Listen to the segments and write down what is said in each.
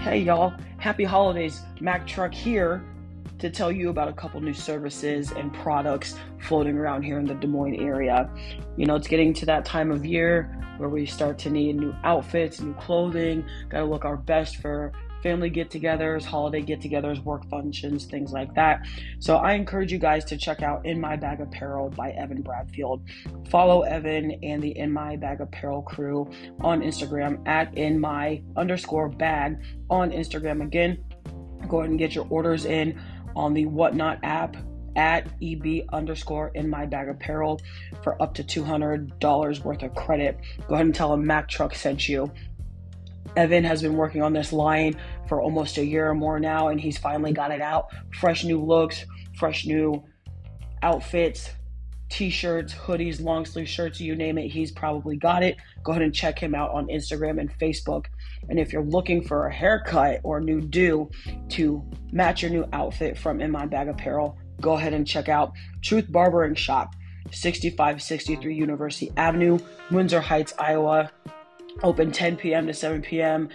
Hey y'all, happy holidays. Mac Truck here to tell you about a couple new services and products floating around here in the Des Moines area. You know, it's getting to that time of year where we start to need new outfits, new clothing, got to look our best for family get togethers, holiday get togethers, work functions, things like that. So I encourage you guys to check out In My Bag Apparel by Evan Bradfield. Follow Evan and the In My Bag Apparel crew on Instagram at In My underscore bag on Instagram. Again, go ahead and get your orders in on the Whatnot app at EB underscore in my bag apparel for up to $200 worth of credit. Go ahead and tell them Mac Truck sent you. Evan has been working on this line for almost a year or more now, and he's finally got it out. Fresh new looks, fresh new outfits, t shirts, hoodies, long sleeve shirts, you name it, he's probably got it. Go ahead and check him out on Instagram and Facebook. And if you're looking for a haircut or new do to match your new outfit from In My Bag Apparel, go ahead and check out Truth Barbering Shop, 6563 University Avenue, Windsor Heights, Iowa open 10 p.m. to 7 p.m.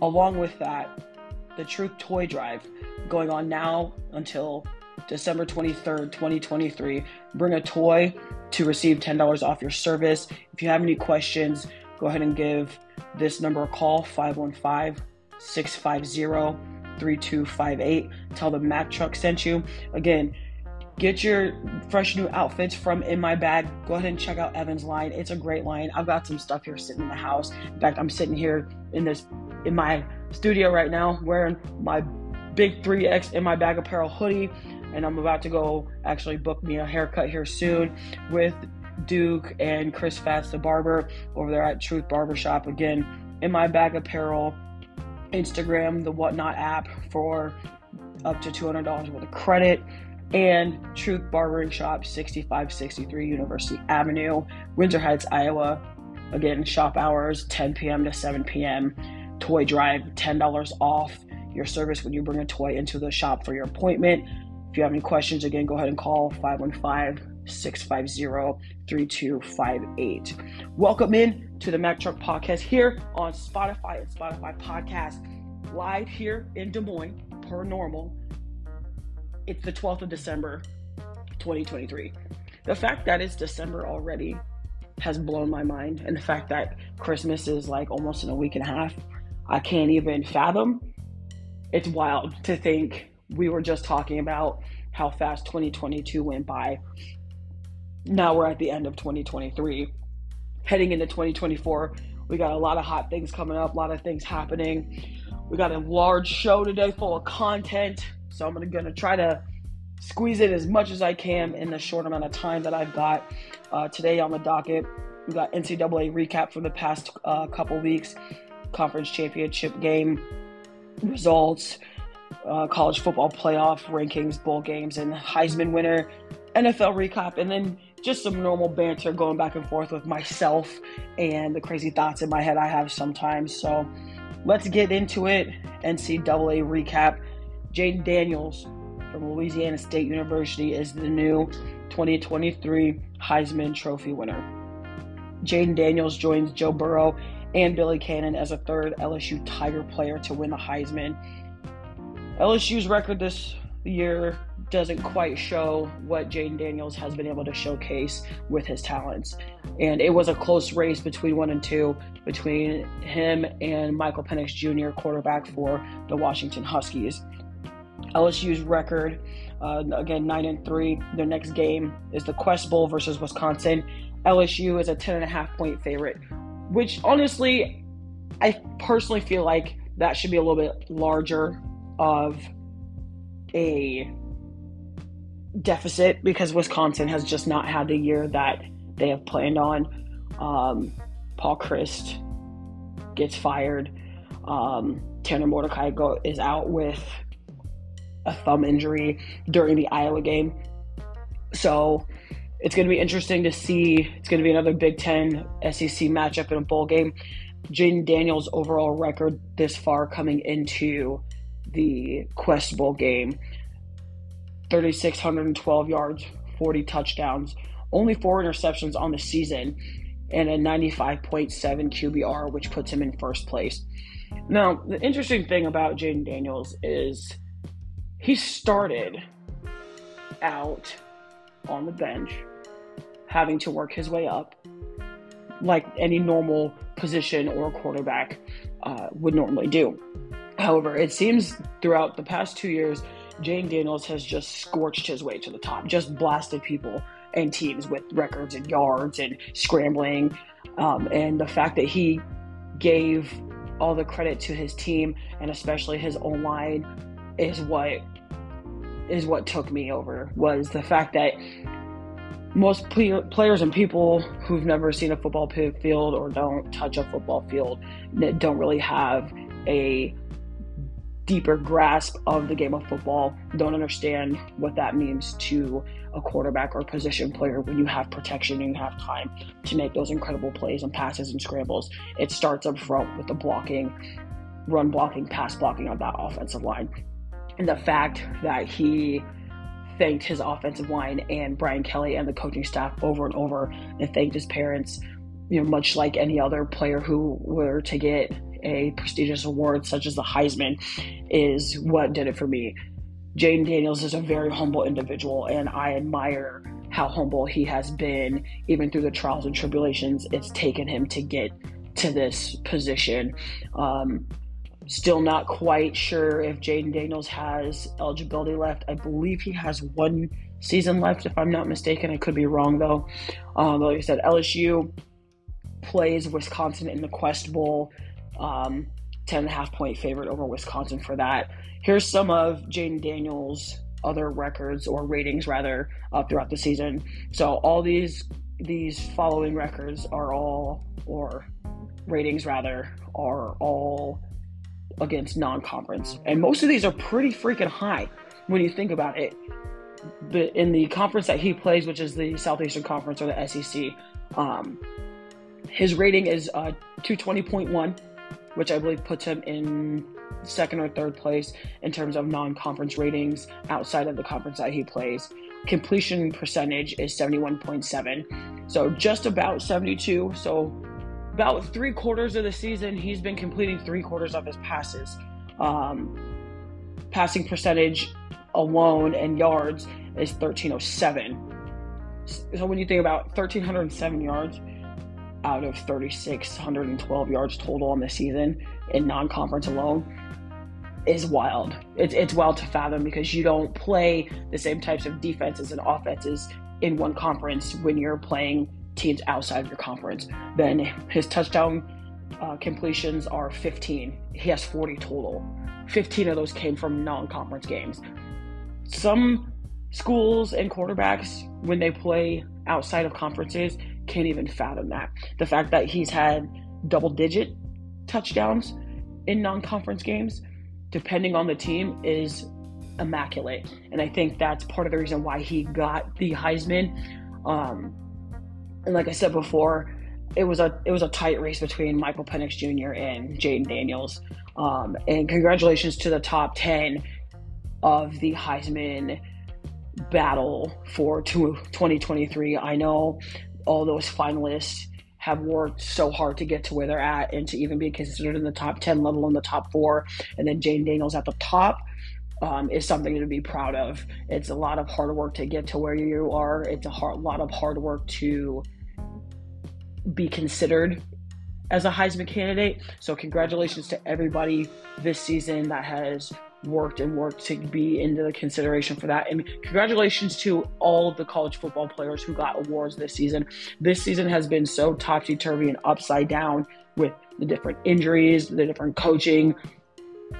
Along with that, the Truth Toy Drive going on now until December 23rd, 2023. Bring a toy to receive $10 off your service. If you have any questions, go ahead and give this number a call 515 650 3258. Tell the Mac Truck sent you. Again, Get your fresh new outfits from In My Bag. Go ahead and check out Evan's line. It's a great line. I've got some stuff here sitting in the house. In fact, I'm sitting here in this in my studio right now wearing my big 3X in my bag apparel hoodie and I'm about to go actually book me a haircut here soon with Duke and Chris Fats the barber over there at Truth Barbershop again in my bag apparel Instagram the whatnot app for up to $200 worth of credit and Truth Barbering Shop, 6563 University Avenue, Windsor Heights, Iowa. Again, shop hours 10 p.m. to 7 p.m. Toy drive $10 off your service when you bring a toy into the shop for your appointment. If you have any questions, again, go ahead and call 515 650 3258. Welcome in to the Mac Truck Podcast here on Spotify and Spotify Podcast, live here in Des Moines, per normal it's the 12th of December, 2023. The fact that it's December already has blown my mind. And the fact that Christmas is like almost in a week and a half, I can't even fathom. It's wild to think we were just talking about how fast 2022 went by. Now we're at the end of 2023. Heading into 2024, we got a lot of hot things coming up, a lot of things happening. We got a large show today full of content. So I'm going to try to squeeze it as much as I can in the short amount of time that I've got. Uh, today on the docket, we got NCAA recap for the past uh, couple weeks, conference championship game results, uh, college football playoff rankings, bowl games, and Heisman winner, NFL recap, and then just some normal banter going back and forth with myself and the crazy thoughts in my head I have sometimes. So let's get into it. NCAA recap. Jayden Daniels from Louisiana State University is the new 2023 Heisman Trophy winner. Jayden Daniels joins Joe Burrow and Billy Cannon as a third LSU Tiger player to win the Heisman. LSU's record this year doesn't quite show what Jayden Daniels has been able to showcase with his talents. And it was a close race between one and two, between him and Michael Penix Jr., quarterback for the Washington Huskies. LSU's record, uh, again, 9 and 3. Their next game is the Quest Bowl versus Wisconsin. LSU is a 10.5 point favorite, which honestly, I personally feel like that should be a little bit larger of a deficit because Wisconsin has just not had the year that they have planned on. Um, Paul Chryst gets fired. Um, Tanner Mordecai go, is out with a thumb injury during the Iowa game. So it's going to be interesting to see. It's going to be another Big Ten SEC matchup in a bowl game. Jayden Daniels' overall record this far coming into the Quest Bowl game 3,612 yards, 40 touchdowns, only four interceptions on the season, and a 95.7 QBR, which puts him in first place. Now, the interesting thing about Jayden Daniels is he started out on the bench, having to work his way up like any normal position or quarterback uh, would normally do. However, it seems throughout the past two years, Jayden Daniels has just scorched his way to the top, just blasted people and teams with records and yards and scrambling. Um, and the fact that he gave all the credit to his team and especially his own line is what is what took me over was the fact that most players and people who've never seen a football field or don't touch a football field don't really have a deeper grasp of the game of football, don't understand what that means to a quarterback or position player when you have protection and you have time to make those incredible plays and passes and scrambles. It starts up front with the blocking, run blocking, pass blocking on that offensive line. And the fact that he thanked his offensive line and Brian Kelly and the coaching staff over and over and thanked his parents, you know, much like any other player who were to get a prestigious award such as the Heisman is what did it for me. Jayden Daniels is a very humble individual, and I admire how humble he has been, even through the trials and tribulations it's taken him to get to this position. Um, still not quite sure if Jayden Daniels has eligibility left. I believe he has one season left, if I'm not mistaken. I could be wrong, though. Um, like I said, LSU plays Wisconsin in the Quest Bowl um, 10 and a half point favorite over Wisconsin for that. Here's some of Jayden Daniels' other records or ratings rather uh, throughout the season. So all these these following records are all or ratings rather are all against non-conference, and most of these are pretty freaking high when you think about it. In the conference that he plays, which is the Southeastern Conference or the SEC, um, his rating is uh, 220.1 which I believe puts him in second or third place in terms of non conference ratings outside of the conference that he plays. Completion percentage is 71.7, so just about 72. So, about three quarters of the season, he's been completing three quarters of his passes. Um, passing percentage alone and yards is 1307. So, when you think about 1307 yards, out of 3,612 yards total on the season in non conference alone is wild. It's, it's wild to fathom because you don't play the same types of defenses and offenses in one conference when you're playing teams outside of your conference. Then his touchdown uh, completions are 15. He has 40 total. 15 of those came from non conference games. Some schools and quarterbacks, when they play outside of conferences, can't even fathom that. The fact that he's had double digit touchdowns in non conference games, depending on the team, is immaculate. And I think that's part of the reason why he got the Heisman. Um, and like I said before, it was a it was a tight race between Michael Penix Jr. and Jayden Daniels. Um, and congratulations to the top ten of the Heisman battle for 2023. I know all those finalists have worked so hard to get to where they're at and to even be considered in the top 10 level in the top four and then jayden daniels at the top um, is something to be proud of it's a lot of hard work to get to where you are it's a hard, lot of hard work to be considered as a heisman candidate so congratulations to everybody this season that has worked and worked to be into the consideration for that. And congratulations to all of the college football players who got awards this season. This season has been so topsy turvy and upside down with the different injuries, the different coaching.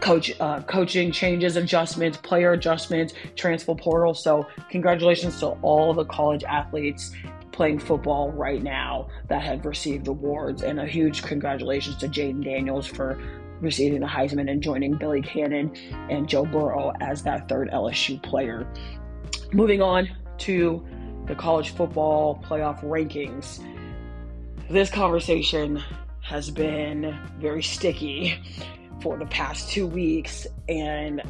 Coach, uh, coaching changes, adjustments, player adjustments, transfer portal. So, congratulations to all the college athletes playing football right now that have received awards, and a huge congratulations to Jayden Daniels for receiving the Heisman and joining Billy Cannon and Joe Burrow as that third LSU player. Moving on to the college football playoff rankings. This conversation has been very sticky for the past two weeks, and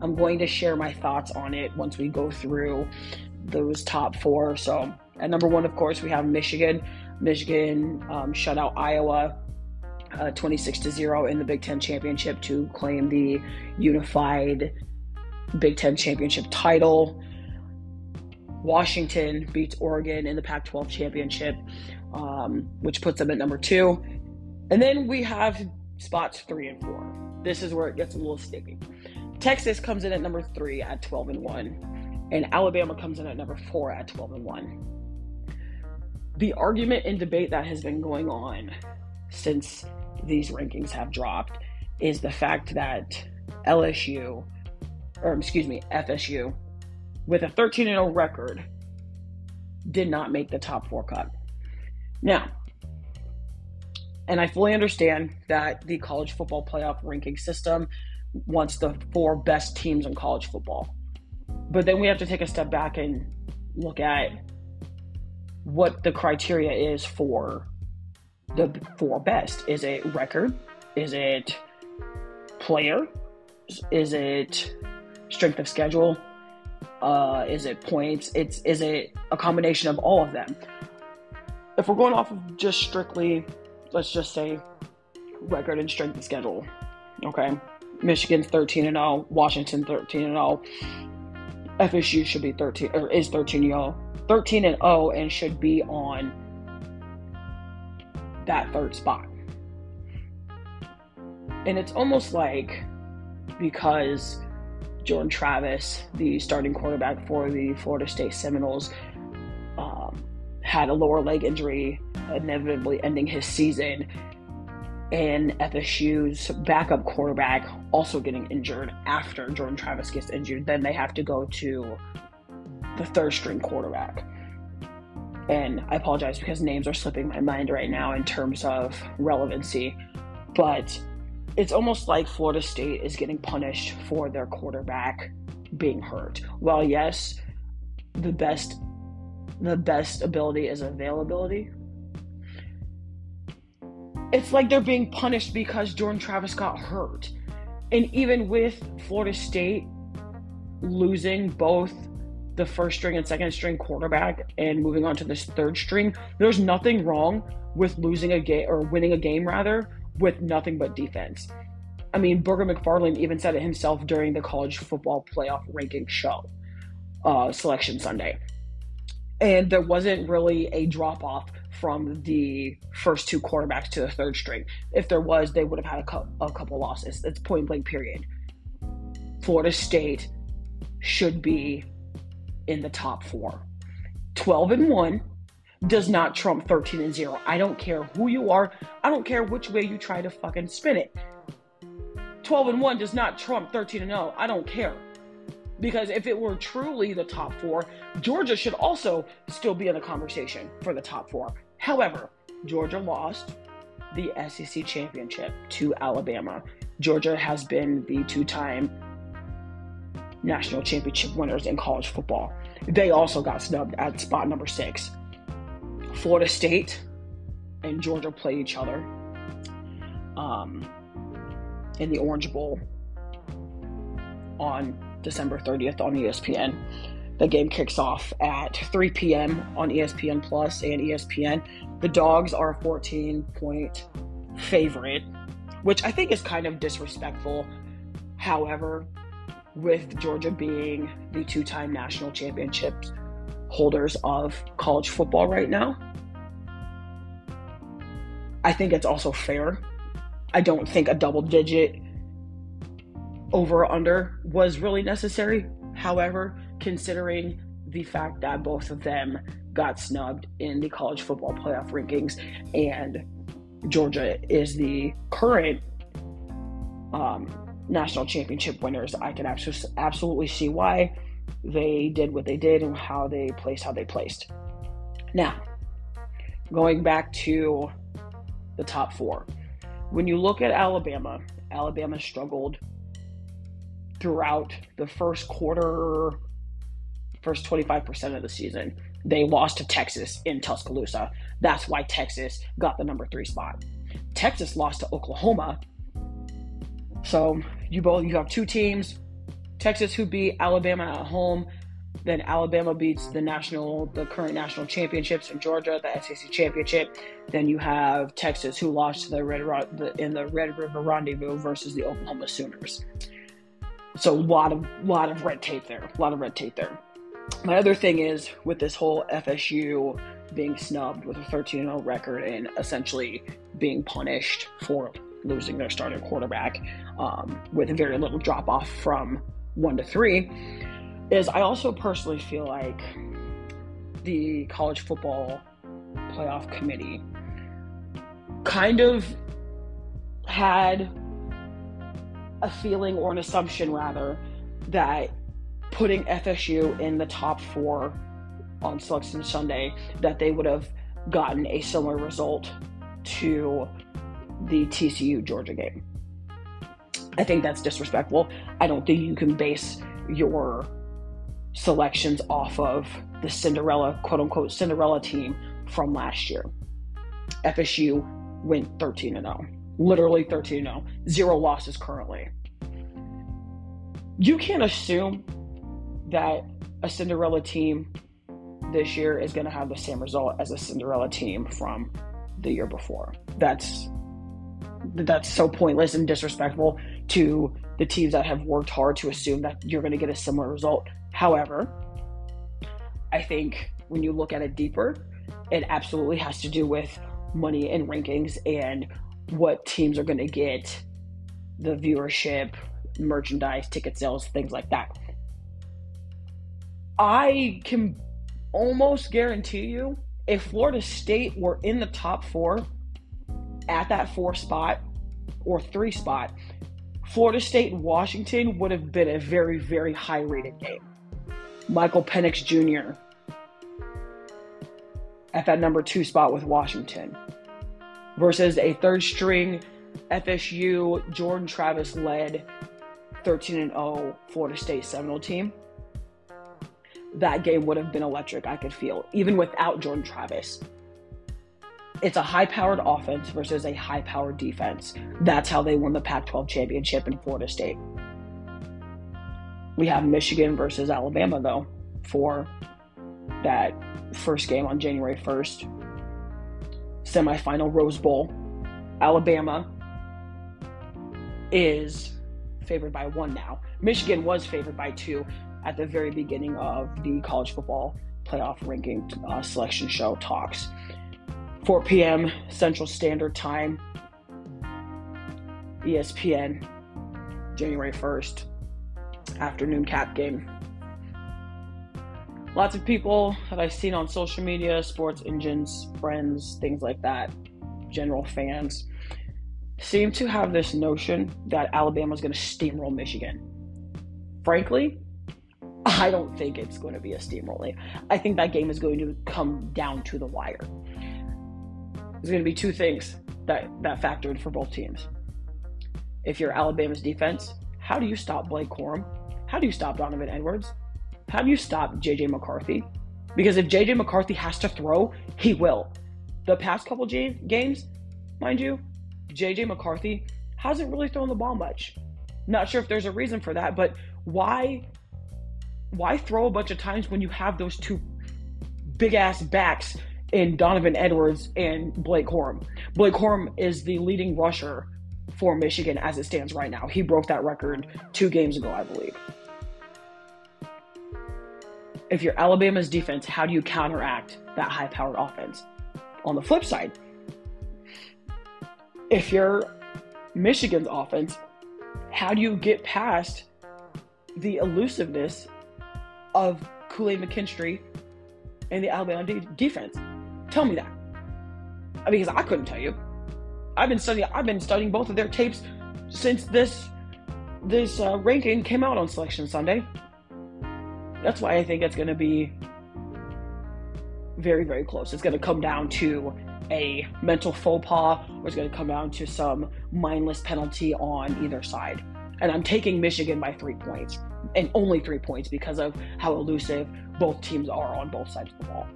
I'm going to share my thoughts on it once we go through those top four. So, at number one, of course, we have Michigan. Michigan um, shut out Iowa uh, 26 to 0 in the Big Ten championship to claim the unified Big Ten championship title. Washington beats Oregon in the Pac 12 championship, um, which puts them at number two. And then we have spots three and four. This is where it gets a little sticky. Texas comes in at number three at 12 and one, and Alabama comes in at number four at 12 and one. The argument and debate that has been going on since these rankings have dropped is the fact that LSU, or excuse me, FSU, with a 13 0 record, did not make the top four cut. Now, and I fully understand that the college football playoff ranking system wants the four best teams in college football. But then we have to take a step back and look at what the criteria is for the four best. Is it record? Is it player? Is it strength of schedule? Uh, is it points? It's is it a combination of all of them? If we're going off of just strictly, let's just say record and strength of schedule, okay. Michigan's 13 and 0, Washington 13 and 0. FSU should be 13 or is 13 0, 13 and 0 and should be on that third spot. And it's almost like because Jordan Travis, the starting quarterback for the Florida State Seminoles, um, had a lower leg injury, inevitably ending his season and FSU's backup quarterback also getting injured after Jordan Travis gets injured, then they have to go to the third string quarterback. And I apologize because names are slipping my mind right now in terms of relevancy, but it's almost like Florida State is getting punished for their quarterback being hurt. Well, yes, the best the best ability is availability, it's like they're being punished because Jordan Travis got hurt. And even with Florida State losing both the first string and second string quarterback and moving on to this third string, there's nothing wrong with losing a game or winning a game rather with nothing but defense. I mean, Booger McFarland even said it himself during the college football playoff ranking show, uh, Selection Sunday. And there wasn't really a drop off from the first two quarterbacks to the third string. If there was, they would have had a, a couple losses. It's point blank, period. Florida State should be in the top four. 12 and 1 does not trump 13 and 0. I don't care who you are. I don't care which way you try to fucking spin it. 12 and 1 does not trump 13 and 0. I don't care. Because if it were truly the top four, Georgia should also still be in the conversation for the top four. However, Georgia lost the SEC championship to Alabama. Georgia has been the two time national championship winners in college football. They also got snubbed at spot number six. Florida State and Georgia play each other um, in the Orange Bowl on December 30th on ESPN. The game kicks off at 3 p.m. on ESPN Plus and ESPN. The Dogs are a 14 point favorite, which I think is kind of disrespectful. However, with Georgia being the two time national championship holders of college football right now, I think it's also fair. I don't think a double digit over or under was really necessary. However, considering the fact that both of them got snubbed in the college football playoff rankings, and Georgia is the current um, national championship winners, I can absolutely see why they did what they did and how they placed how they placed. Now, going back to the top four, when you look at Alabama, Alabama struggled throughout the first quarter first 25% of the season. They lost to Texas in Tuscaloosa. That's why Texas got the number three spot. Texas lost to Oklahoma. So you both you have two teams. Texas who beat Alabama at home, Then Alabama beats the national, the current national championships in Georgia, the SEC championship. Then you have Texas, who lost to the Red in the Red River Rendezvous versus the Oklahoma Sooners. So a lot of lot of red tape there, a lot of red tape there. My other thing is with this whole FSU being snubbed with a 13 0 record and essentially being punished for losing their starting quarterback um, with very little drop off from one to three is I also personally feel like the college football playoff committee kind of had a feeling or an assumption rather that putting FSU in the top four on Selection Sunday that they would have gotten a similar result to the TCU Georgia game. I think that's disrespectful. I don't think you can base your selections off of the Cinderella, quote unquote, Cinderella team from last year. FSU went 13 0. Literally 13 0. Zero losses currently. You can't assume that a Cinderella team this year is going to have the same result as a Cinderella team from the year before. That's that's so pointless and disrespectful to the teams that have worked hard to assume that you're going to get a similar result. However, I think when you look at it deeper, it absolutely has to do with money and rankings and what teams are going to get the viewership, merchandise, ticket sales, things like that. I can almost guarantee you if Florida State were in the top four at that four spot or three spot, Florida State and Washington would have been a very, very high rated game. Michael Penix Jr. at that number two spot with Washington versus a third string FSU Jordan Travis led 13 and 0 Florida State Seminole team. That game would have been electric, I could feel, even without Jordan Travis it's a high powered offense versus a high powered defense. That's how they won the Pac 12 championship in Florida State. We have Michigan versus Alabama, though, for that first game on January 1st. Semifinal Rose Bowl. Alabama is favored by one now. Michigan was favored by two at the very beginning of the college football playoff ranking uh, selection show talks. 4 p.m. Central Standard Time, ESPN, January 1st, afternoon cap game. Lots of people that I've seen on social media, sports engines, friends, things like that, general fans, seem to have this notion that Alabama is going to steamroll Michigan. Frankly, I don't think it's going to be a steamrolling. I think that game is going to come down to the wire there's going to be two things that that factored for both teams. If you're Alabama's defense, how do you stop Blake Corum? How do you stop Donovan Edwards? How do you stop JJ McCarthy? Because if JJ McCarthy has to throw, he will. The past couple games, mind you, JJ McCarthy hasn't really thrown the ball much. Not sure if there's a reason for that, but why why throw a bunch of times when you have those two big ass backs in Donovan Edwards and Blake Corum. Blake Corum is the leading rusher for Michigan as it stands right now. He broke that record two games ago, I believe. If you're Alabama's defense, how do you counteract that high powered offense? On the flip side, if you're Michigan's offense, how do you get past the elusiveness of Kool Aid McKinstry and the Alabama de- defense? Tell me that. Because I couldn't tell you. I've been studying. I've been studying both of their tapes since this this uh, ranking came out on Selection Sunday. That's why I think it's going to be very, very close. It's going to come down to a mental faux pas, or it's going to come down to some mindless penalty on either side. And I'm taking Michigan by three points, and only three points because of how elusive both teams are on both sides of the ball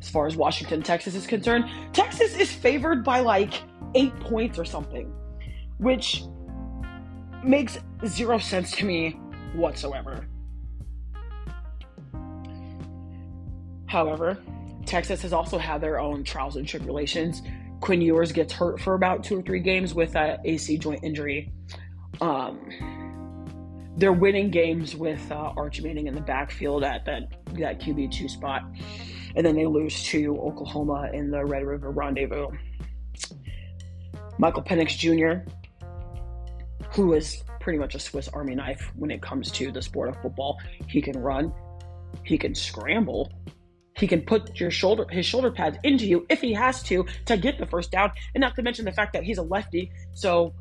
as far as Washington, Texas is concerned. Texas is favored by like eight points or something, which makes zero sense to me whatsoever. However, Texas has also had their own trials and tribulations. Quinn Ewers gets hurt for about two or three games with that AC joint injury. Um, they're winning games with uh, Arch Manning in the backfield at that, that QB two spot, and then they lose to Oklahoma in the Red River Rendezvous. Michael Penix Jr., who is pretty much a Swiss Army knife when it comes to the sport of football. He can run, he can scramble, he can put your shoulder his shoulder pads into you if he has to to get the first down, and not to mention the fact that he's a lefty, so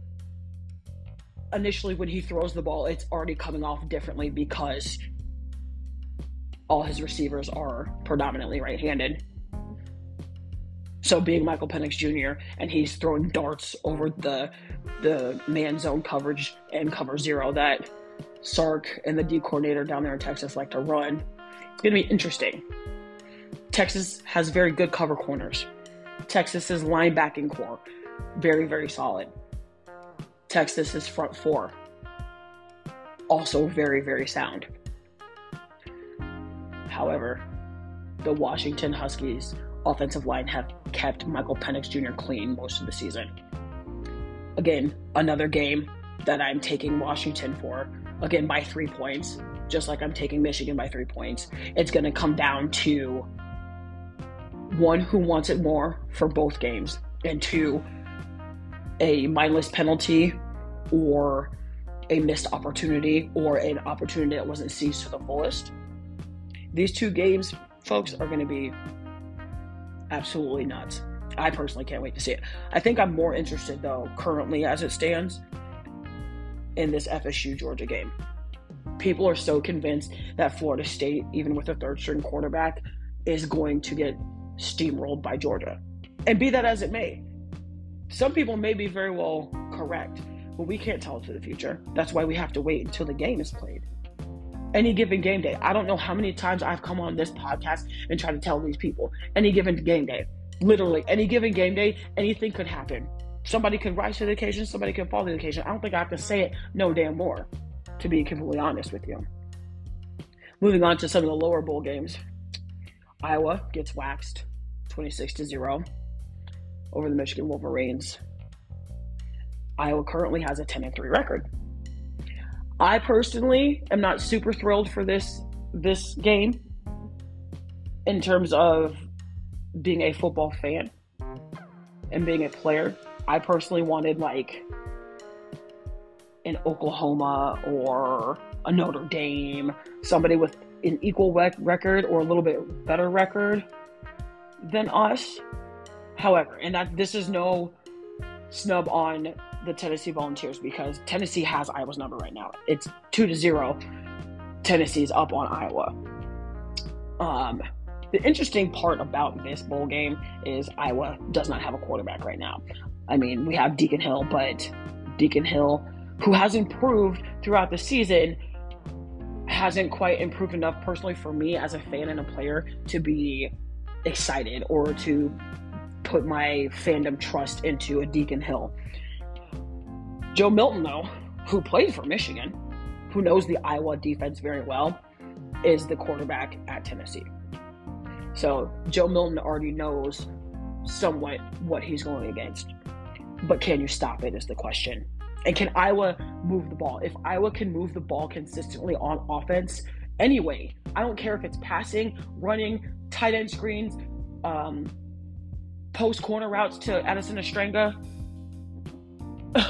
initially when he throws the ball, it's already coming off differently because all his receivers are predominantly right-handed. So being Michael Penix Jr. and he's throwing darts over the the man zone coverage and cover zero that Sark and the D coordinator down there in Texas like to run. It's gonna be interesting. Texas has very good cover corners. Texas's linebacking core, very, very solid. Texas's front four, also very, very sound. However, the Washington Huskies offensive line have kept Michael Penix Jr. clean most of the season. Again, another game that I'm taking Washington for, again by three points, just like I'm taking Michigan by three points. It's going to come down to one who wants it more for both games, and two, a mindless penalty or a missed opportunity or an opportunity that wasn't seized to the fullest. These two games, folks, are going to be absolutely nuts. I personally can't wait to see it. I think I'm more interested, though, currently as it stands, in this FSU Georgia game. People are so convinced that Florida State, even with a third string quarterback, is going to get steamrolled by Georgia. And be that as it may, some people may be very well correct, but we can't tell for the future. That's why we have to wait until the game is played. Any given game day. I don't know how many times I've come on this podcast and tried to tell these people any given game day. Literally, any given game day, anything could happen. Somebody could rise to the occasion, somebody could fall to the occasion. I don't think I have to say it no damn more, to be completely honest with you. Moving on to some of the lower bowl games. Iowa gets waxed 26 to 0 over the Michigan Wolverines. Iowa currently has a 10 and 3 record. I personally am not super thrilled for this this game in terms of being a football fan and being a player. I personally wanted like an Oklahoma or a Notre Dame, somebody with an equal rec- record or a little bit better record than us. However, and that this is no snub on the Tennessee Volunteers because Tennessee has Iowa's number right now. It's two to zero. Tennessee's up on Iowa. Um, the interesting part about this bowl game is Iowa does not have a quarterback right now. I mean, we have Deacon Hill, but Deacon Hill, who has improved throughout the season, hasn't quite improved enough personally for me as a fan and a player to be excited or to put my fandom trust into a Deacon Hill. Joe Milton, though, who played for Michigan, who knows the Iowa defense very well, is the quarterback at Tennessee. So Joe Milton already knows somewhat what he's going against. But can you stop it is the question. And can Iowa move the ball? If Iowa can move the ball consistently on offense, anyway, I don't care if it's passing, running, tight end screens, um, post corner routes to Addison Ostrenga,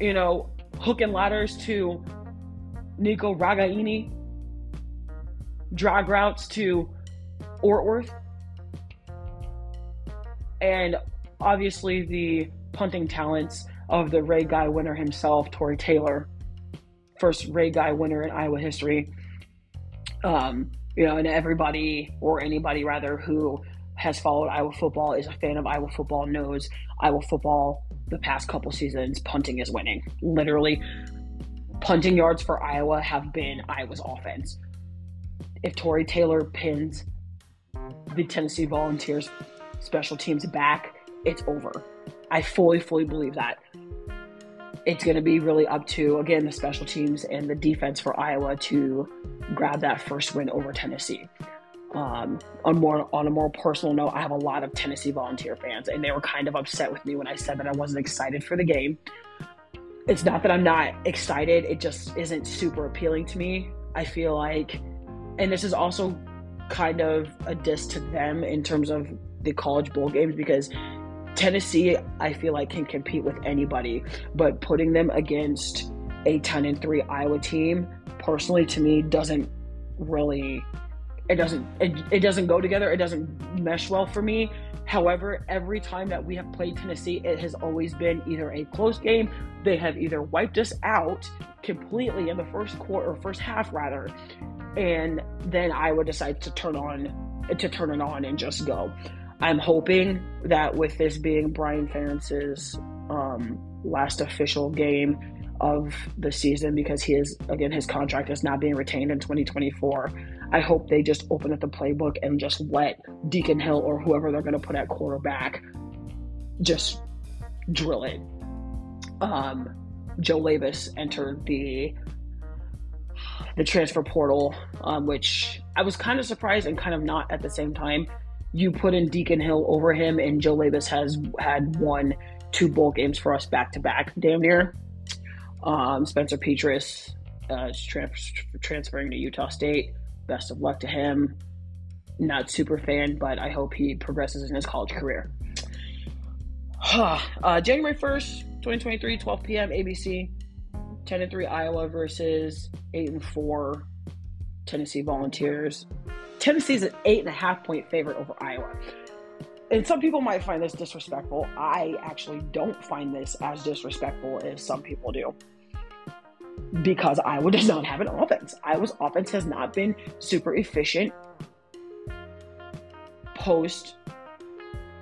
you know, hook and ladders to Nico Ragaini, drag routes to Ortworth, and obviously the punting talents of the Ray Guy winner himself, Tory Taylor, first Ray Guy winner in Iowa history. Um, you know, and everybody or anybody rather who has followed Iowa football is a fan of Iowa football knows Iowa football the past couple seasons punting is winning. Literally, punting yards for Iowa have been Iowa's offense. If Tory Taylor pins the Tennessee Volunteers special teams back, it's over. I fully, fully believe that. It's going to be really up to, again, the special teams and the defense for Iowa to grab that first win over Tennessee. Um, on more on a more personal note, I have a lot of Tennessee Volunteer fans, and they were kind of upset with me when I said that I wasn't excited for the game. It's not that I'm not excited; it just isn't super appealing to me. I feel like, and this is also kind of a diss to them in terms of the college bowl games because Tennessee, I feel like can compete with anybody, but putting them against a 10 and 3 Iowa team personally to me doesn't really it doesn't it, it doesn't go together. It doesn't mesh well for me. However every time that we have played tennessee it has always been either a close game they have either wiped us out completely in the first quarter or first half rather and then iowa decides to turn on to turn it on and just go i'm hoping that with this being brian ferentz's um, last official game of the season because he is again his contract is not being retained in 2024. I hope they just open up the playbook and just let Deacon Hill or whoever they're going to put at quarterback just drill it. Um, Joe Labas entered the the transfer portal, um, which I was kind of surprised and kind of not at the same time. You put in Deacon Hill over him, and Joe Labas has had won two bowl games for us back to back, damn near. Um, Spencer Petras uh, is transferring to Utah State. Best of luck to him. Not super fan, but I hope he progresses in his college career. uh, January 1st, 2023, 12 p.m. ABC. 10 and 3 Iowa versus 8 and 4 Tennessee Volunteers. Tennessee's an eight and a half point favorite over Iowa and some people might find this disrespectful. I actually don't find this as disrespectful as some people do. Because Iowa does not have an offense. Iowa's offense has not been super efficient post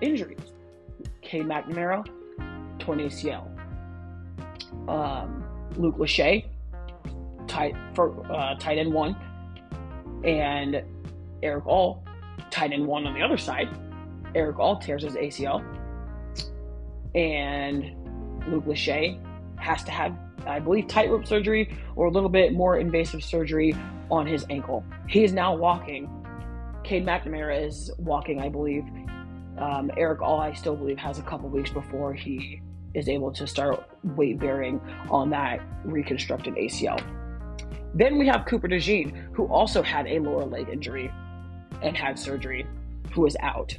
injuries. Cade McNamara, torn ACL. Um, Luke Lachey, tight for uh, tight end one, and Erick All, tight end one on the other side Erick All tears his ACL, and Luke Lachey has to have, I believe, tightrope surgery or a little bit more invasive surgery on his ankle. He is now walking. Cade McNamara is walking, I believe. Um, Erick All, I still believe, has a couple weeks before he is able to start weight bearing on that reconstructed ACL. Then we have Cooper DeJean, who also had a lower leg injury and had surgery, who is out.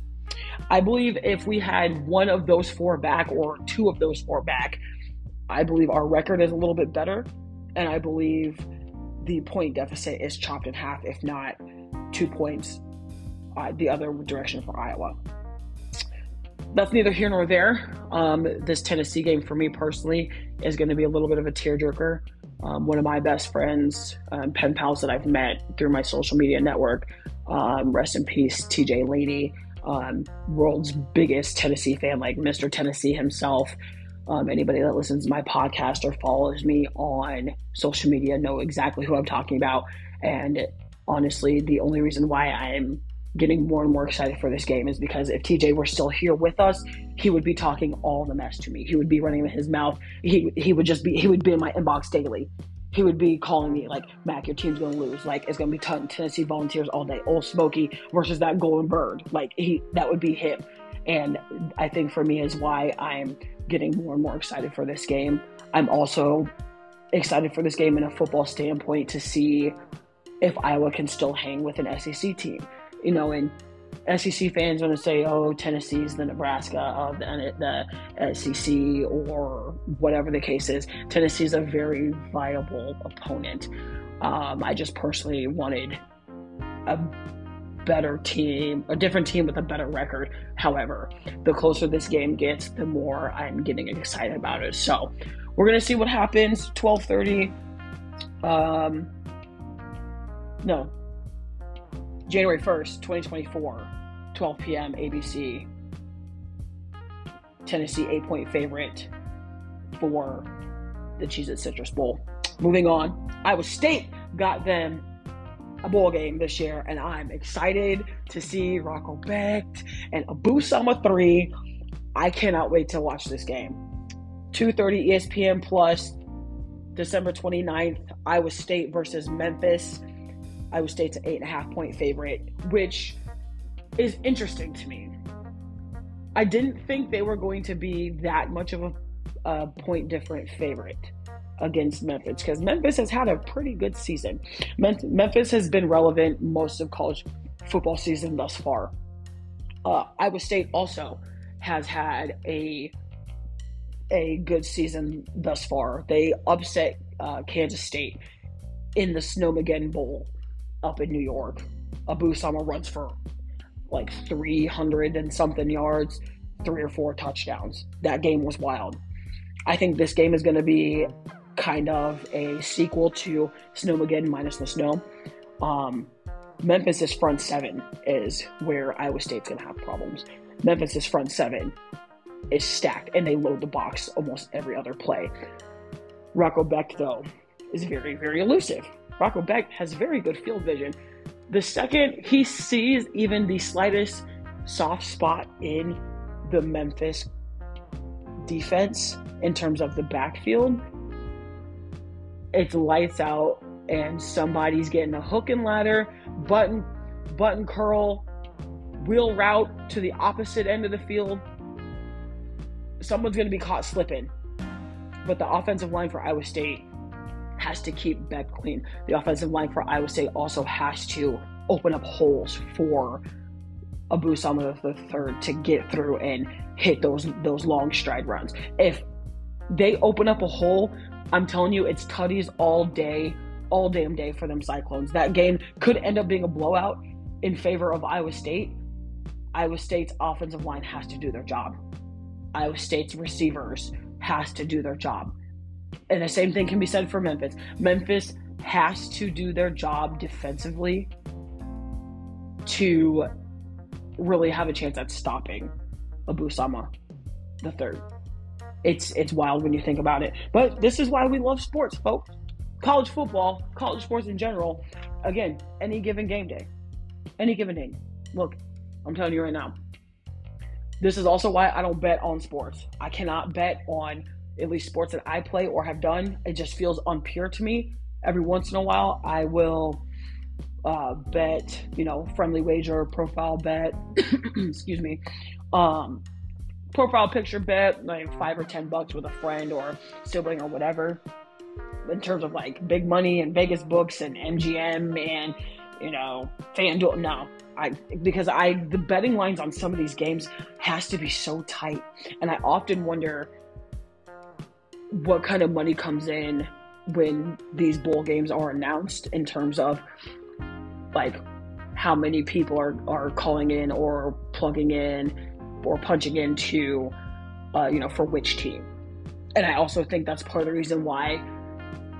I believe if we had one of those four back or two of those four back, I believe our record is a little bit better. And I believe the point deficit is chopped in half, if not two points uh, the other direction for Iowa. That's neither here nor there. Um, this Tennessee game, for me personally, is going to be a little bit of a tearjerker. Um, one of my best friends, um, pen pals that I've met through my social media network, um, rest in peace, TJ Lady um, world's biggest Tennessee fan, like Mr. Tennessee himself. Um, anybody that listens to my podcast or follows me on social media know exactly who I'm talking about. And honestly, the only reason why I'm getting more and more excited for this game is because if TJ were still here with us, he would be talking all the mess to me. He would be running in his mouth. He he would just be he would be in my inbox daily he would be calling me like, Mac, your team's gonna lose. Like it's gonna be t- Tennessee Volunteers all day. Old Smoky versus that Golden Bird. Like he, that would be him. And I think for me is why I'm getting more and more excited for this game. I'm also excited for this game in a football standpoint to see if Iowa can still hang with an SEC team. You know, and SEC fans want to say, "Oh, Tennessee's the Nebraska of the, the SEC," or whatever the case is. Tennessee's a very viable opponent. Um, I just personally wanted a better team, a different team with a better record. However, the closer this game gets, the more I'm getting excited about it. So, we're gonna see what happens. Twelve thirty. Um, no, January 1st, 2024, 12 p.m. ABC. Tennessee, eight point favorite for the Cheez It Citrus Bowl. Moving on, Iowa State got them a bowl game this year, and I'm excited to see Rocco Becht and Abu Sama 3. I cannot wait to watch this game. 2.30 ESPN Plus, December 29th, Iowa State versus Memphis. Iowa State's an eight and a half point favorite, which is interesting to me. I didn't think they were going to be that much of a, a point different favorite against Memphis because Memphis has had a pretty good season. Memphis has been relevant most of college football season thus far. Uh, Iowa State also has had a a good season thus far. They upset uh, Kansas State in the Snowmageddon Bowl up in New York. Abu Sama runs for like 300 and something yards, three or four touchdowns. That game was wild. I think this game is going to be kind of a sequel to Snowmageddon minus the snow. Um, Memphis's front seven is where Iowa State's going to have problems. Memphis's front seven is stacked, and they load the box almost every other play. Rocco Becht, though, is very, very elusive. Rocco Becht has very good field vision. The second he sees even the slightest soft spot in the Memphis defense in terms of the backfield, it's lights out and somebody's getting a hook and ladder, button, button curl, wheel route to the opposite end of the field. Someone's going to be caught slipping. But the offensive line for Iowa State has to keep Becht clean. The offensive line for Iowa State also has to open up holes for Abu Sama the third to get through and hit those those long stride runs. If they open up a hole, I'm telling you, it's tutties all day, all damn day for them Cyclones. That game could end up being a blowout in favor of Iowa State. Iowa State's offensive line has to do their job. Iowa State's receivers has to do their job. And the same thing can be said for Memphis. Memphis has to do their job defensively to really have a chance at stopping Abu Sama the third. It's it's wild when you think about it. But this is why we love sports, folks. College football, college sports in general. Again, any given game day. Any given day. Look, I'm telling you right now. This is also why I don't bet on sports. I cannot bet on at least sports that I play or have done. It just feels unpure to me. Every once in a while, I will uh, bet, you know, friendly wager, profile bet, excuse me, um, profile picture bet, like five or ten bucks with a friend or sibling or whatever. In terms of like big money and Vegas books and MGM and you know FanDuel, no, I because I the betting lines on some of these games has to be so tight, and I often wonder what kind of money comes in when these bowl games are announced in terms of like how many people are, are calling in or plugging in or punching into uh, you know for which team. And i also think that's part of the reason why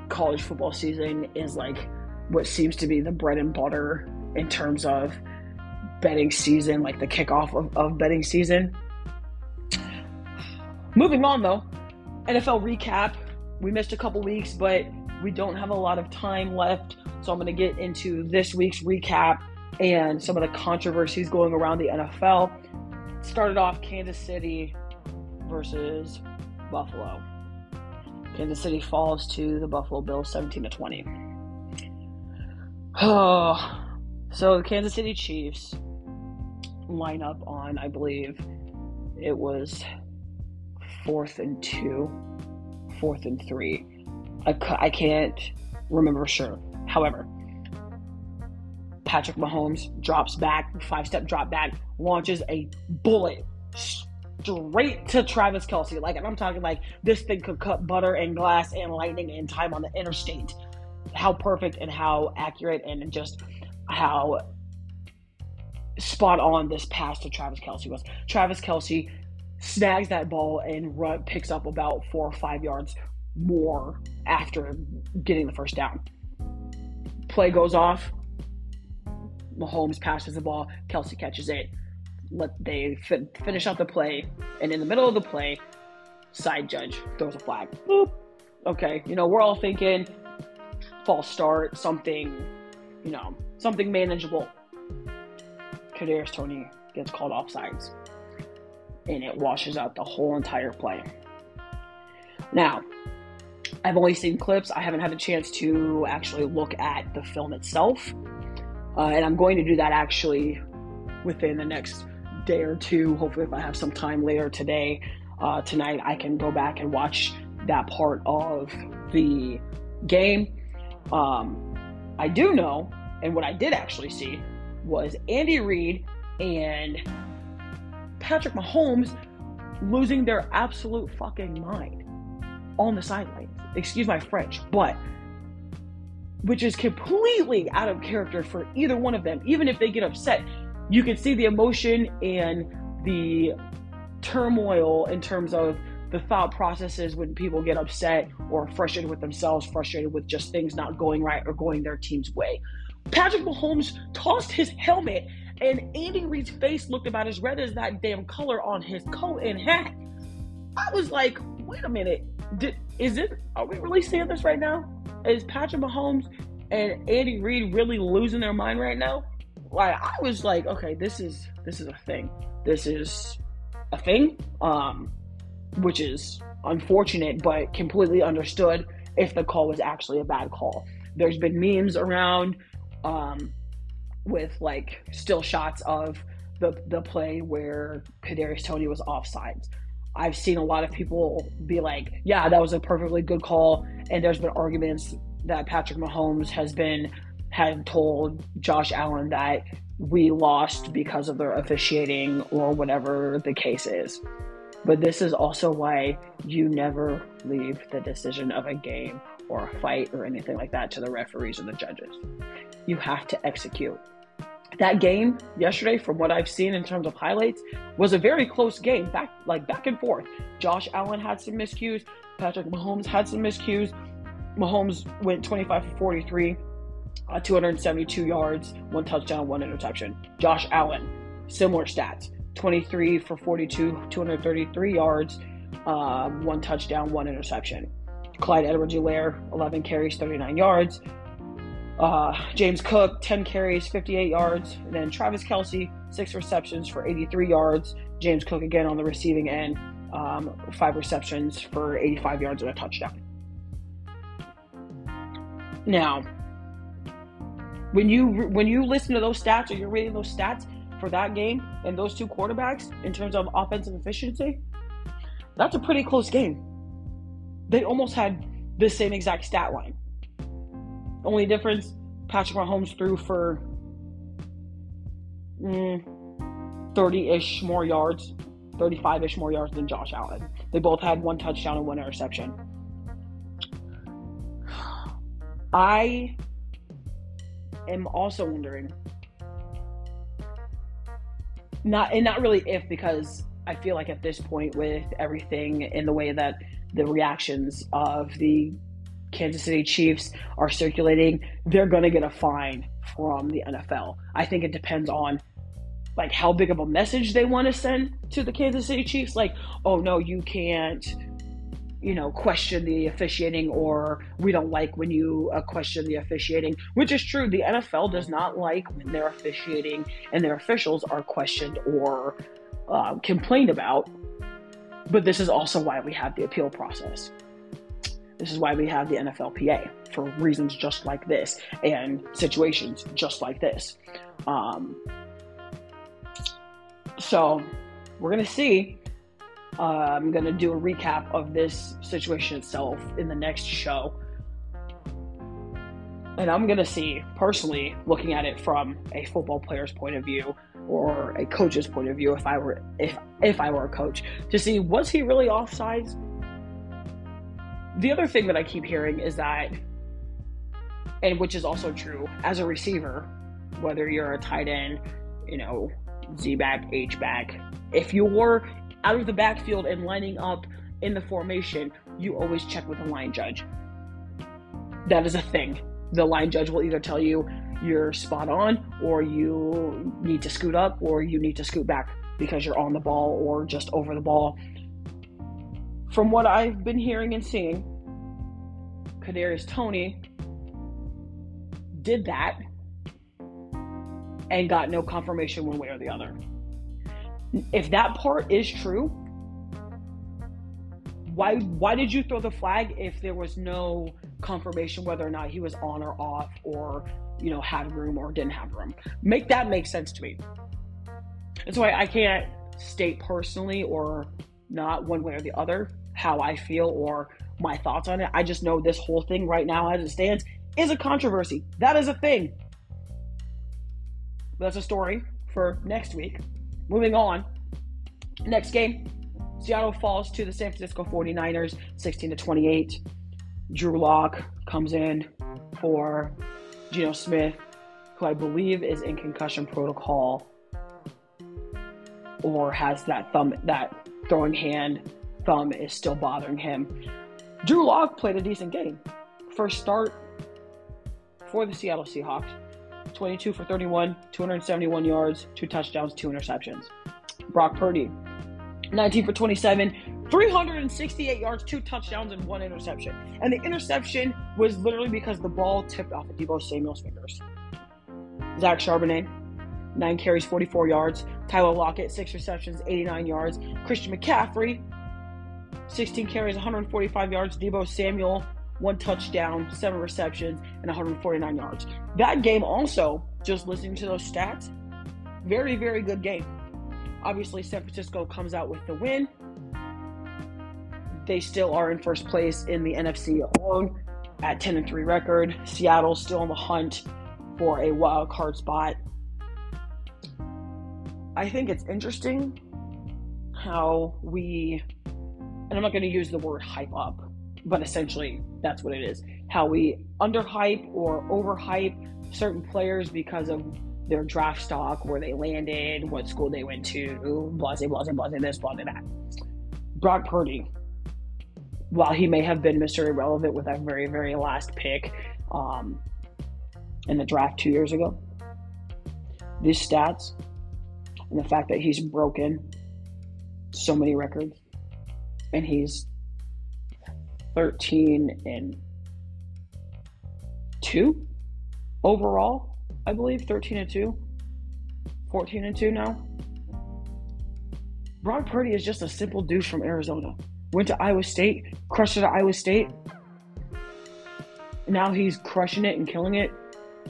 college football season is like what seems to be the bread and butter in terms of betting season like the kickoff of, of betting season. Moving on though NFL recap. We missed a couple weeks, but we don't have a lot of time left. So I'm going to get into this week's recap and some of the controversies going around the NFL. Started off Kansas City versus Buffalo. Kansas City falls to the Buffalo Bills 17 to 20. Oh, so the Kansas City Chiefs line up on, I believe it was fourth and two, fourth and three. I, I can't remember sure. However, Patrick Mahomes drops back, five step drop back, launches a bullet straight to Travis Kelce. Like, and I'm talking like this thing could cut butter and glass and lightning and time on the interstate. How perfect and how accurate and just how spot on this pass to Travis Kelce was. Travis Kelce snags that ball and run, picks up about four or five yards more after getting the first down. Play goes off. Mahomes passes the ball. Kelce catches it. Let they fin- finish out the play, and in the middle of the play, side judge throws a flag. Boop. Okay, you know we're all thinking false start, something, you know, something manageable. Kadarius Toney gets called off sides and it washes out the whole entire play. Now, I've only seen clips. I haven't had a chance to actually look at the film itself. Uh, and I'm going to do that actually within the next day or two. Hopefully, if I have some time later today, uh, tonight, I can go back and watch that part of the game. Um, I do know, and what I did actually see was Andy Reid and Patrick Mahomes losing their absolute fucking mind on the sidelines. Excuse my French, but which is completely out of character for either one of them. Even if they get upset, you can see the emotion and the turmoil in terms of the thought processes when people get upset or frustrated with themselves, frustrated with just things not going right or going their team's way. Patrick Mahomes tossed his helmet, and Andy Reid's face looked about as red as that damn color on his coat and hat. I was like, wait a minute, Did, is it? Are we really seeing this right now? Is Patrick Mahomes and Andy Reid really losing their mind right now? Like, I was like, okay, this is this is a thing. This is a thing. Um, which is unfortunate, but completely understood if the call was actually a bad call. There's been memes around um, with like still shots of the the play where Kadarius Toney was offsides. I've seen a lot of people be like, "Yeah, that was a perfectly good call," and there's been arguments that Patrick Mahomes has been had told Josh Allen that we lost because of their officiating or whatever the case is. But this is also why you never leave the decision of a game or a fight or anything like that to the referees or the judges. You have to execute. That game yesterday, from what I've seen in terms of highlights, was a very close game, back like back and forth. Josh Allen had some miscues, Patrick Mahomes had some miscues. Mahomes went 25 for 43, uh, 272 yards, one touchdown, one interception. Josh Allen, similar stats. 23 for 42, 233 yards, uh, one touchdown, one interception. Clyde Edwards Helaire, 11 carries, 39 yards. Uh, James Cook, 10 carries, 58 yards. And then Travis Kelce, six receptions for 83 yards. James Cook again on the receiving end, um, five receptions for 85 yards and a touchdown. Now, when you when you listen to those stats or you're reading those stats, for that game and those two quarterbacks in terms of offensive efficiency, that's a pretty close game. They almost had the same exact stat line. Only difference Patrick Mahomes threw for 30 mm, ish more yards, 35 ish more yards than Josh Allen. They both had one touchdown and one interception. I am also wondering not and not really if because I feel like at this point with everything in the way that the reactions of the Kansas City Chiefs are circulating, they're going to get a fine from the NFL. I think it depends on like how big of a message they want to send to the Kansas City Chiefs like, "Oh no, you can't you know, question the officiating or we don't like when you uh, question the officiating, which is true. The NFL does not like when their officiating and their officials are questioned or uh, complained about. But this is also why we have the appeal process. This is why we have the NFLPA for reasons just like this and situations just like this. Um, so we're going to see uh, I'm going to do a recap of this situation itself in the next show. And I'm going to see, personally, looking at it from a football player's point of view or a coach's point of view, if I were if if I were a coach, to see was he really offsides? The other thing that I keep hearing is that, and which is also true, as a receiver, whether you're a tight end, you know, Z back, H back, if you're out of the backfield and lining up in the formation, you always check with the line judge. That is a thing. The line judge will either tell you you're spot on, or you need to scoot up, or you need to scoot back because you're on the ball or just over the ball. From what I've been hearing and seeing, Kadarius Toney did that and got no confirmation one way or the other if that part is true, why why did you throw the flag if there was no confirmation whether or not he was on or off or you know, had room or didn't have room. Make that make sense to me. That's why I can't state personally or not one way or the other how I feel or my thoughts on it. I just know this whole thing right now, as it stands, is a controversy. That is a thing. That's a story for next week. Moving on. Next game Seattle falls to the San Francisco 49ers 16 to 28. Drew Lock comes in for Geno Smith, who I believe is in concussion protocol or has that thumb, that throwing hand thumb is still bothering him. Drew Lock played a decent game. First start for the Seattle Seahawks 22 for 31, 271 yards, two touchdowns, two interceptions. Brock Purdy 19 for 27, 368 yards, two touchdowns, and one interception. And the interception was literally because the ball tipped off of Deebo Samuel's fingers. Zach Charbonnet, nine carries, 44 yards. Tyler Lockett, six receptions, 89 yards. Christian McCaffrey, 16 carries, 145 yards. Deebo Samuel, one touchdown, seven receptions, and 149 yards. That game also, just listening to those stats, very, very good game. Obviously, San Francisco comes out with the win. They still are in first place in the NFC alone at 10 and 3 record. Seattle still on the hunt for a wild card spot. I think it's interesting how we, and I'm not going to use the word hype up, but essentially that's what it is. How we underhype or overhype certain players because of their draft stock, where they landed, what school they went to, blase, blase, blase, this, blase, that. Brock Purdy, while he may have been Mr. Irrelevant with that very, very last pick um, in the draft two years ago, these stats and the fact that he's broken so many records and he's 13 and 2 overall I believe, 13 and 2. 14 and 2 now. Brock Purdy is just a simple dude from Arizona. Went to Iowa State, crushed it at Iowa State. Now he's crushing it and killing it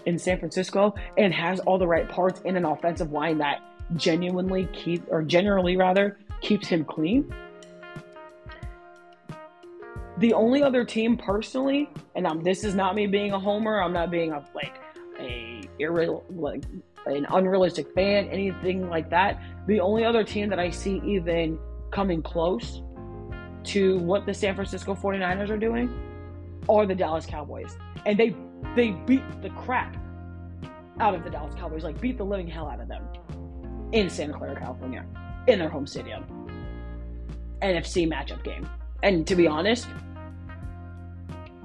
in San Francisco and has all the right parts in an offensive line that genuinely keep or generally rather keeps him clean. The only other team personally, and um, this is not me being a homer, I'm not being a like a irreal like an unrealistic fan, anything like that. The only other team that I see even coming close to what the San Francisco 49ers are doing are the Dallas Cowboys. And they they beat the crap out of the Dallas Cowboys, like beat the living hell out of them in Santa Clara, California, in their home stadium. NFC matchup game. And to be honest,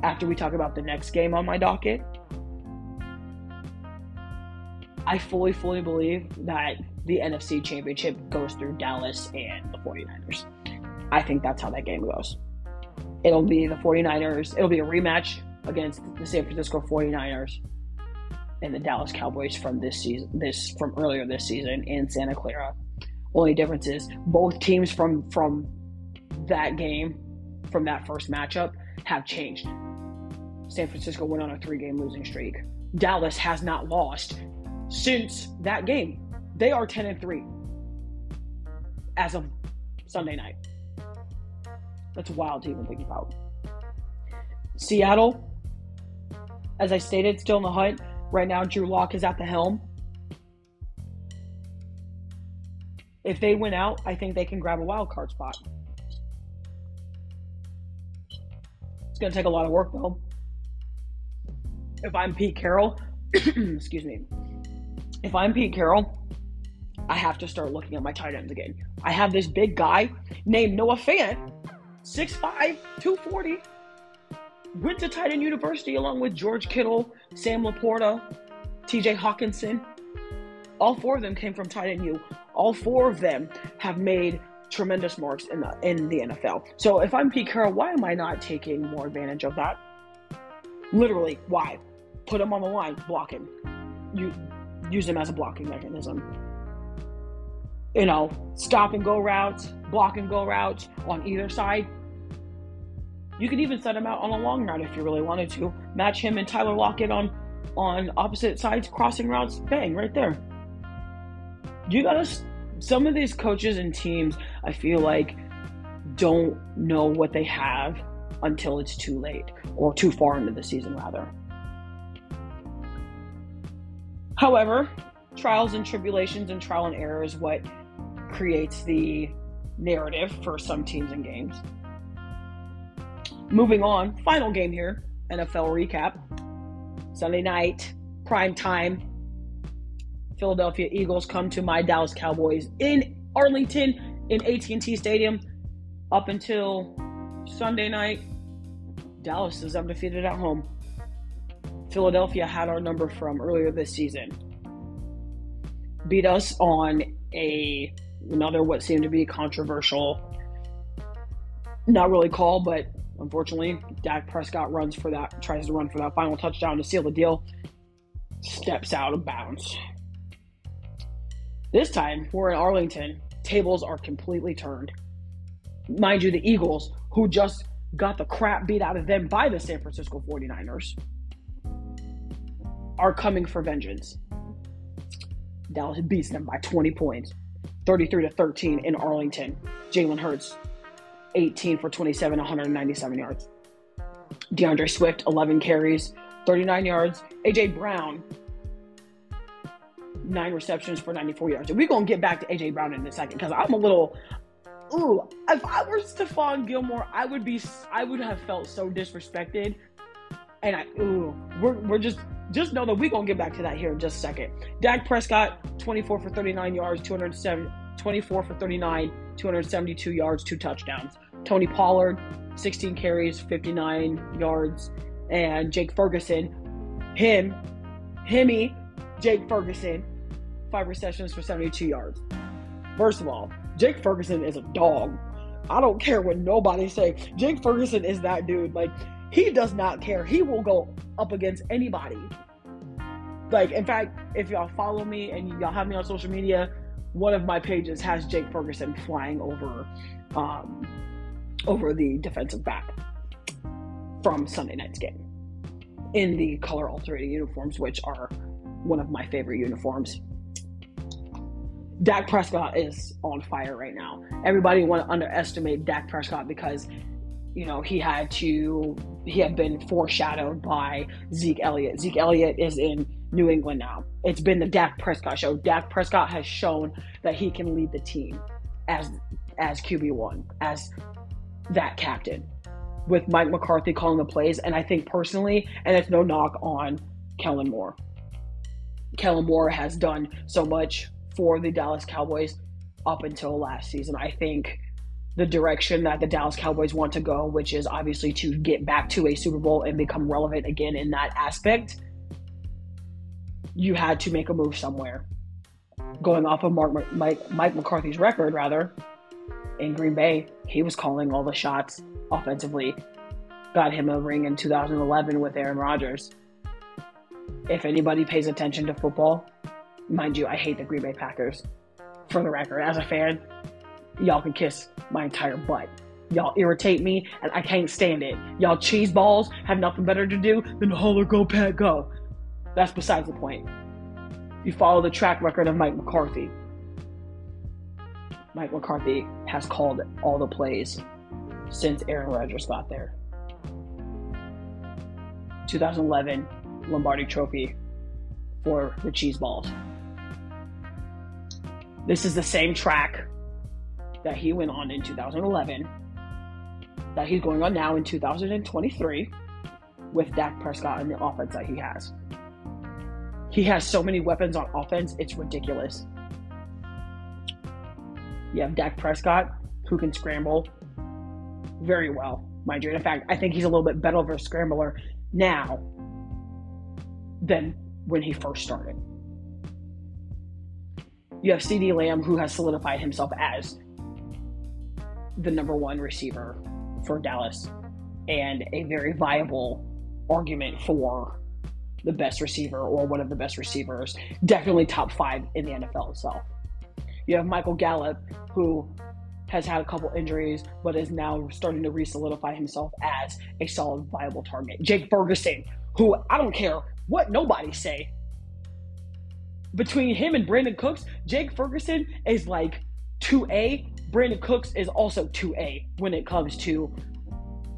after we talk about the next game on my docket, I fully, fully believe that the NFC Championship goes through Dallas and the 49ers. I think that's how that game goes. It'll be the 49ers, it'll be a rematch against the San Francisco 49ers and the Dallas Cowboys from this season, this from earlier this season in Santa Clara. Only difference is both teams from from that game, from that first matchup, have changed. San Francisco went on a three-game losing streak. Dallas has not lost since that game. They are 10 and 3 as of Sunday night. That's wild to even think about. Seattle, as I stated, still in the hunt. Right now, Drew Lock is at the helm. If they win out, I think they can grab a wild card spot. It's going to take a lot of work, though. If I'm Pete Carroll, excuse me, if I'm Pete Carroll, I have to start looking at my tight ends again. I have this big guy named Noah Fant, 6'5, 240. Went to Tight End university along with George Kittle, Sam LaPorta, TJ Hockenson. All four of them came from Tight End U. All four of them have made tremendous marks in the in the NFL. So if I'm Pete Carroll, why am I not taking more advantage of that? Literally, why? Put him on the line, block him. You use them as a blocking mechanism. You know, stop and go routes, block and go routes on either side. You could even set him out on a long route if you really wanted to. Match him and Tyler Lockett on on opposite sides, crossing routes, bang, right there. You gotta, some of these coaches and teams, I feel like, don't know what they have until it's too late or too far into the season, rather. However, trials and tribulations and trial and error is what creates the narrative for some teams and games. Moving on, final game here NFL recap. Sunday night, prime time. Philadelphia Eagles come to my Dallas Cowboys in Arlington in AT&T Stadium up until Sunday night. Dallas is undefeated at home. Philadelphia had our number from earlier this season. Beat us on a another what seemed to be controversial, not really call, but unfortunately, Dak Prescott runs for that, tries to run for that final touchdown to seal the deal, steps out of bounds. This time, we're in Arlington. Tables are completely turned. Mind you, the Eagles, who just got the crap beat out of them by the San Francisco 49ers, are coming for vengeance. Dallas beats them by 20 points, 33 to 13 in Arlington. Jalen Hurts, 18 for 27, 197 yards. D'Andre Swift, 11 carries, 39 yards. AJ Brown, nine receptions for 94 yards. we're going to get back to AJ Brown in a second because I'm a little. Ooh, if I were Stephon Gilmore, I would be. I would have felt so disrespected. And I, ooh, we're, we're just just know that we're going to get back to that here in just a second. Dak Prescott, 24 for 39 yards, 207, 24 for 39, 272 yards, two touchdowns. Tony Pollard, 16 carries, 59 yards. And Jake Ferguson, him, himmy, Jake Ferguson, five receptions for 72 yards. First of all, Jake Ferguson is a dog. I don't care what nobody say. Jake Ferguson is that dude. Like, he does not care. He will go up against anybody. Like, in fact, if y'all follow me and y'all have me on social media, one of my pages has Jake Ferguson flying over, um, over the defensive back from Sunday night's game in the color alternating uniforms, which are one of my favorite uniforms. Dak Prescott is on fire right now. Everybody want to underestimate Dak Prescott because you know he had to he had been foreshadowed by Zeke Elliott. Zeke Elliott is in New England now. It's been the Dak Prescott show. Dak Prescott has shown that he can lead the team as as QB one, as that captain, with Mike McCarthy calling the plays. And I think personally, and it's no knock on Kellen Moore. Kellen Moore has done so much for the Dallas Cowboys up until last season. I think the direction that the Dallas Cowboys want to go, which is obviously to get back to a Super Bowl and become relevant again in that aspect, you had to make a move somewhere. Going off of Mark, Mike, Mike McCarthy's record, rather, in Green Bay, he was calling all the shots offensively. Got him a ring in 2011 with Aaron Rodgers. If anybody pays attention to football, mind you, I hate the Green Bay Packers. For the record, as a fan, y'all can kiss my entire butt. Y'all irritate me, and I can't stand it. Y'all cheese balls have nothing better to do than holler, go, Pat, go. That's besides the point. You follow the track record of Mike McCarthy. Mike McCarthy has called all the plays since Aaron Rodgers got there. 2011 Lombardi Trophy for the cheese balls. This is the same track that he went on in 2011 that he's going on now in 2023 with Dak Prescott and the offense that he has. He has so many weapons on offense, it's ridiculous. You have Dak Prescott, who can scramble very well, mind you. In fact, I think he's a little bit better of a scrambler now than when he first started. You have CeeDee Lamb, who has solidified himself as the number one receiver for Dallas and a very viable argument for the best receiver or one of the best receivers, definitely top five in the NFL itself. You have Michael Gallup, who has had a couple injuries, but is now starting to re solidify himself as a solid, viable target. Jake Ferguson, who I don't care What nobody say. Between him and Brandin Cooks, Jake Ferguson is like 2A. Brandin Cooks is also 2A when it comes to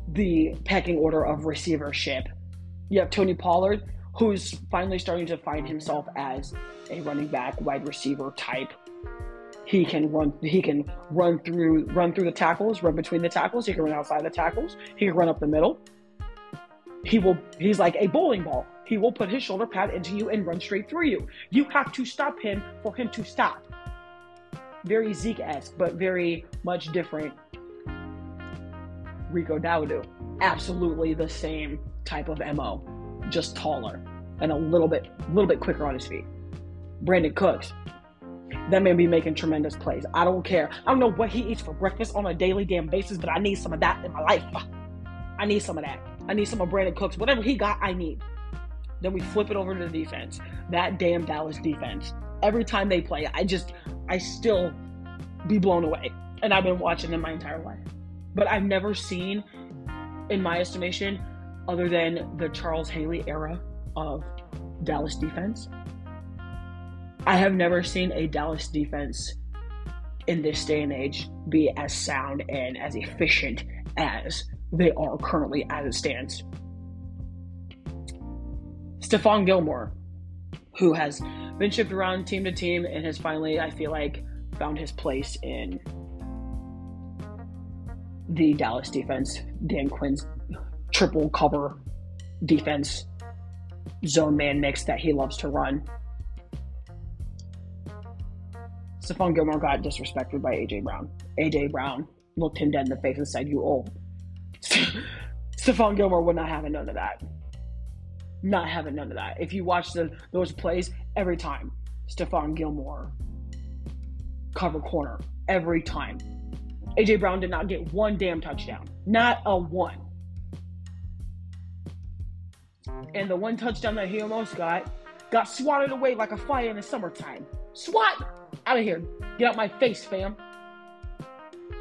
the pecking order of receivership. You have Tony Pollard, who's finally starting to find himself as a running back, wide receiver type. He can run. He can run through, run through the tackles, run between the tackles. He can run outside the tackles. He can run up the middle. He will. He's like a bowling ball. He will put his shoulder pad into you and run straight through you. You have to stop him for him to stop. Very Zeke-esque, but very much different. Rico Dowdle, absolutely the same type of mo, just taller and a little bit, a little bit quicker on his feet. Brandin Cooks, that man be making tremendous plays. I don't care. I don't know what he eats for breakfast on a daily damn basis, but I need some of that in my life. I need some of that. I need some of Brandin Cooks. Whatever he got, I need. Then we flip it over to the defense. That damn Dallas defense. Every time they play, I just, I still be blown away. And I've been watching them my entire life. But I've never seen, in my estimation, other than the Charles Haley era of Dallas defense, I have never seen a Dallas defense in this day and age be as sound and as efficient as they are currently as it stands. Stephon Gilmore, who has been shipped around team to team and has finally, I feel like, found his place in the Dallas defense. Dan Quinn's triple cover defense, zone man mix that he loves to run. Stephon Gilmore got disrespected by AJ Brown. AJ Brown looked him dead in the face and said, You old. Stephon Gilmore would not have none of that. Not having none of that. If you watch the, those plays every time, Stephon Gilmore cover corner every time. AJ Brown did not get one damn touchdown. Not a one. And the one touchdown that he almost got got swatted away like a fire in the summertime. SWAT! Out of here. Get out my face, fam.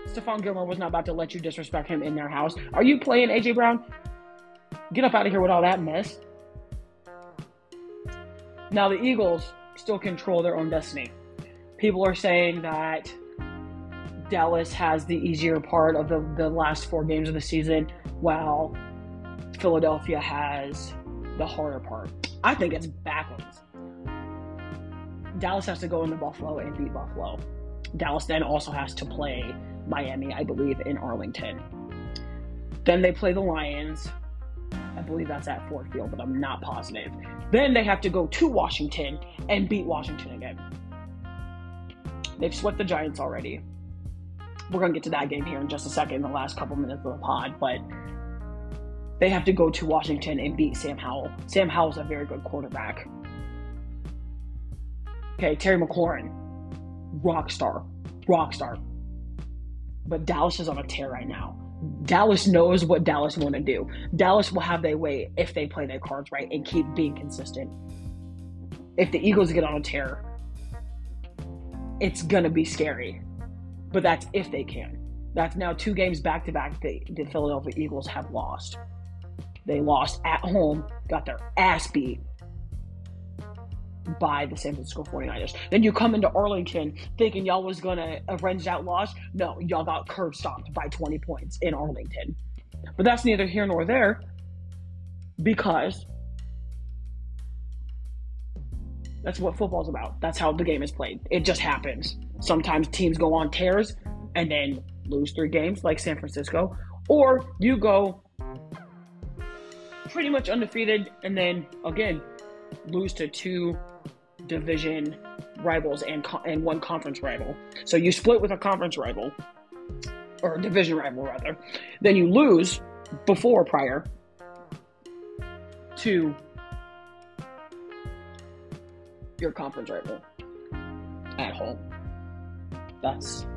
Stephon Gilmore was not about to let you disrespect him in their house. Are you playing AJ Brown? Get up out of here with all that mess. Now, the Eagles still control their own destiny. People are saying that Dallas has the easier part of the, the last four games of the season, while Philadelphia has the harder part. I think it's backwards. Dallas has to go into Buffalo and beat Buffalo. Dallas then also has to play Miami, I believe, in Arlington. Then they play the Lions. I believe that's at Ford Field, but I'm not positive. Then they have to go to Washington and beat Washington again. They've swept the Giants already. We're going to get to that game here in just a second, in the last couple minutes of the pod, but they have to go to Washington and beat Sam Howell. Sam Howell's a very good quarterback. Okay, Terry McLaurin, rock star, rock star. But Dallas is on a tear right now. Dallas knows what Dallas want to do. Dallas will have their way if they play their cards right and keep being consistent. If the Eagles get on a tear, it's gonna be scary. But that's if they can. That's now two games back to back that the Philadelphia Eagles have lost. They lost at home, got their ass beat by the San Francisco 49ers. Then you come into Arlington thinking y'all was going to avenge that loss. No, y'all got curb stomped by 20 points in Arlington. But that's neither here nor there because that's what football's about. That's how the game is played. It just happens. Sometimes teams go on tears and then lose three games like San Francisco, or you go pretty much undefeated and then again lose to two division rivals and and one conference rival. So you split with a conference rival or a division rival rather. Then you lose before prior to your conference rival at home. That's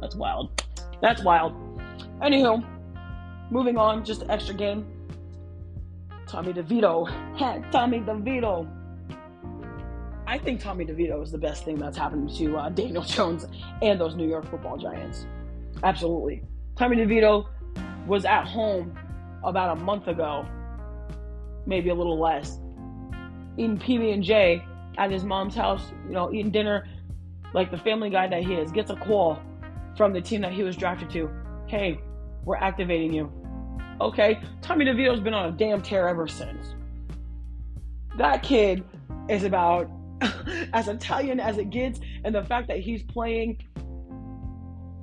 that's wild. That's wild. Anywho, moving on, just extra game. Tommy DeVito. Tommy DeVito I think Tommy DeVito is the best thing that's happened to uh, Daniel Jones and those New York football giants. Absolutely. Tommy DeVito was at home about a month ago, maybe a little less, eating PB and J at his mom's house, you know, eating dinner, like the family guy that he is, gets a call from the team that he was drafted to. Hey, we're activating you. Okay, Tommy DeVito's been on a damn tear ever since. That kid is about as Italian as it gets, and the fact that he's playing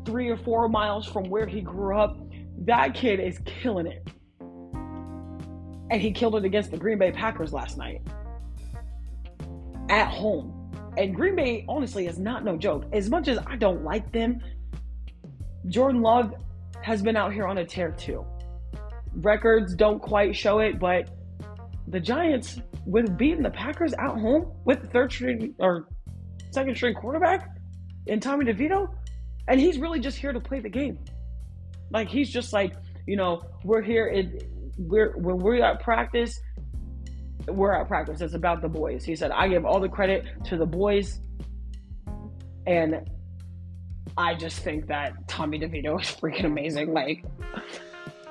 three or four miles from where he grew up, that kid is killing it. And he killed it against the Green Bay Packers last night at home. And Green Bay, honestly, is not no joke. As much as I don't like them, Jordan Love has been out here on a tear too. Records don't quite show it, but the Giants, with beating the Packers at home with third string or second string quarterback in Tommy DeVito, and he's really just here to play the game. Like he's just like, you know, we're here. It, we're when we're at practice, we're at practice. It's about the boys. He said, I give all the credit to the boys, and I just think that Tommy DeVito is freaking amazing. Like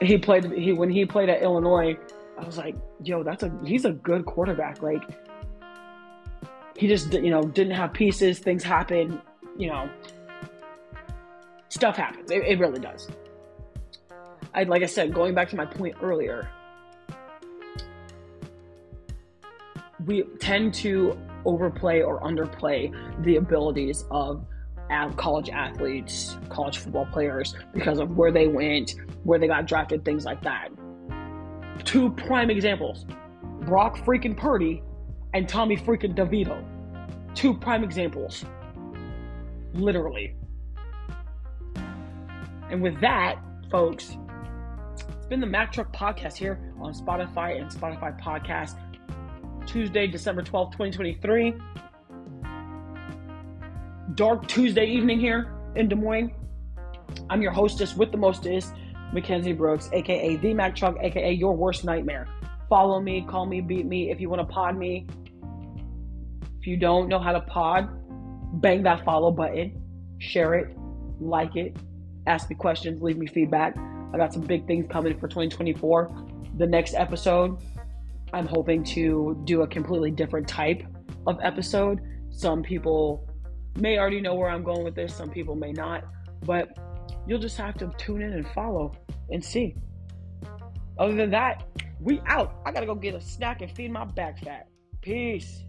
he played he when he played at Illinois, I was like, yo, that's a he's a good quarterback. Like he just you know didn't have pieces. Things happen. You know, stuff happens. It, it really does. I like I said, going back to my point earlier, we tend to overplay or underplay the abilities of college athletes, college football players because of where they went, where they got drafted, things like that. Two prime examples Brock freaking Purdy and Tommy freaking DeVito. Two prime examples. Literally. And with that, folks, it's been the Mac Truck Podcast here on Spotify and Spotify Podcast. Tuesday, December 12th, 2023 dark Tuesday evening here in Des Moines. I'm your hostess with the mostest, Mackenzie Brooks, aka the Mac Truck, aka your worst nightmare. Follow me, call me, beat me. If you want to pod me, if you don't know how to pod, bang that follow button, share it, like it, ask me questions, leave me feedback. I got some big things coming for 2024. The next episode, I'm hoping to do a completely different type of episode. Some people may already know where I'm going with this, some people may not, but you'll just have to tune in and follow and see. Other than that, we out. I gotta go get a snack and feed my back fat. Peace.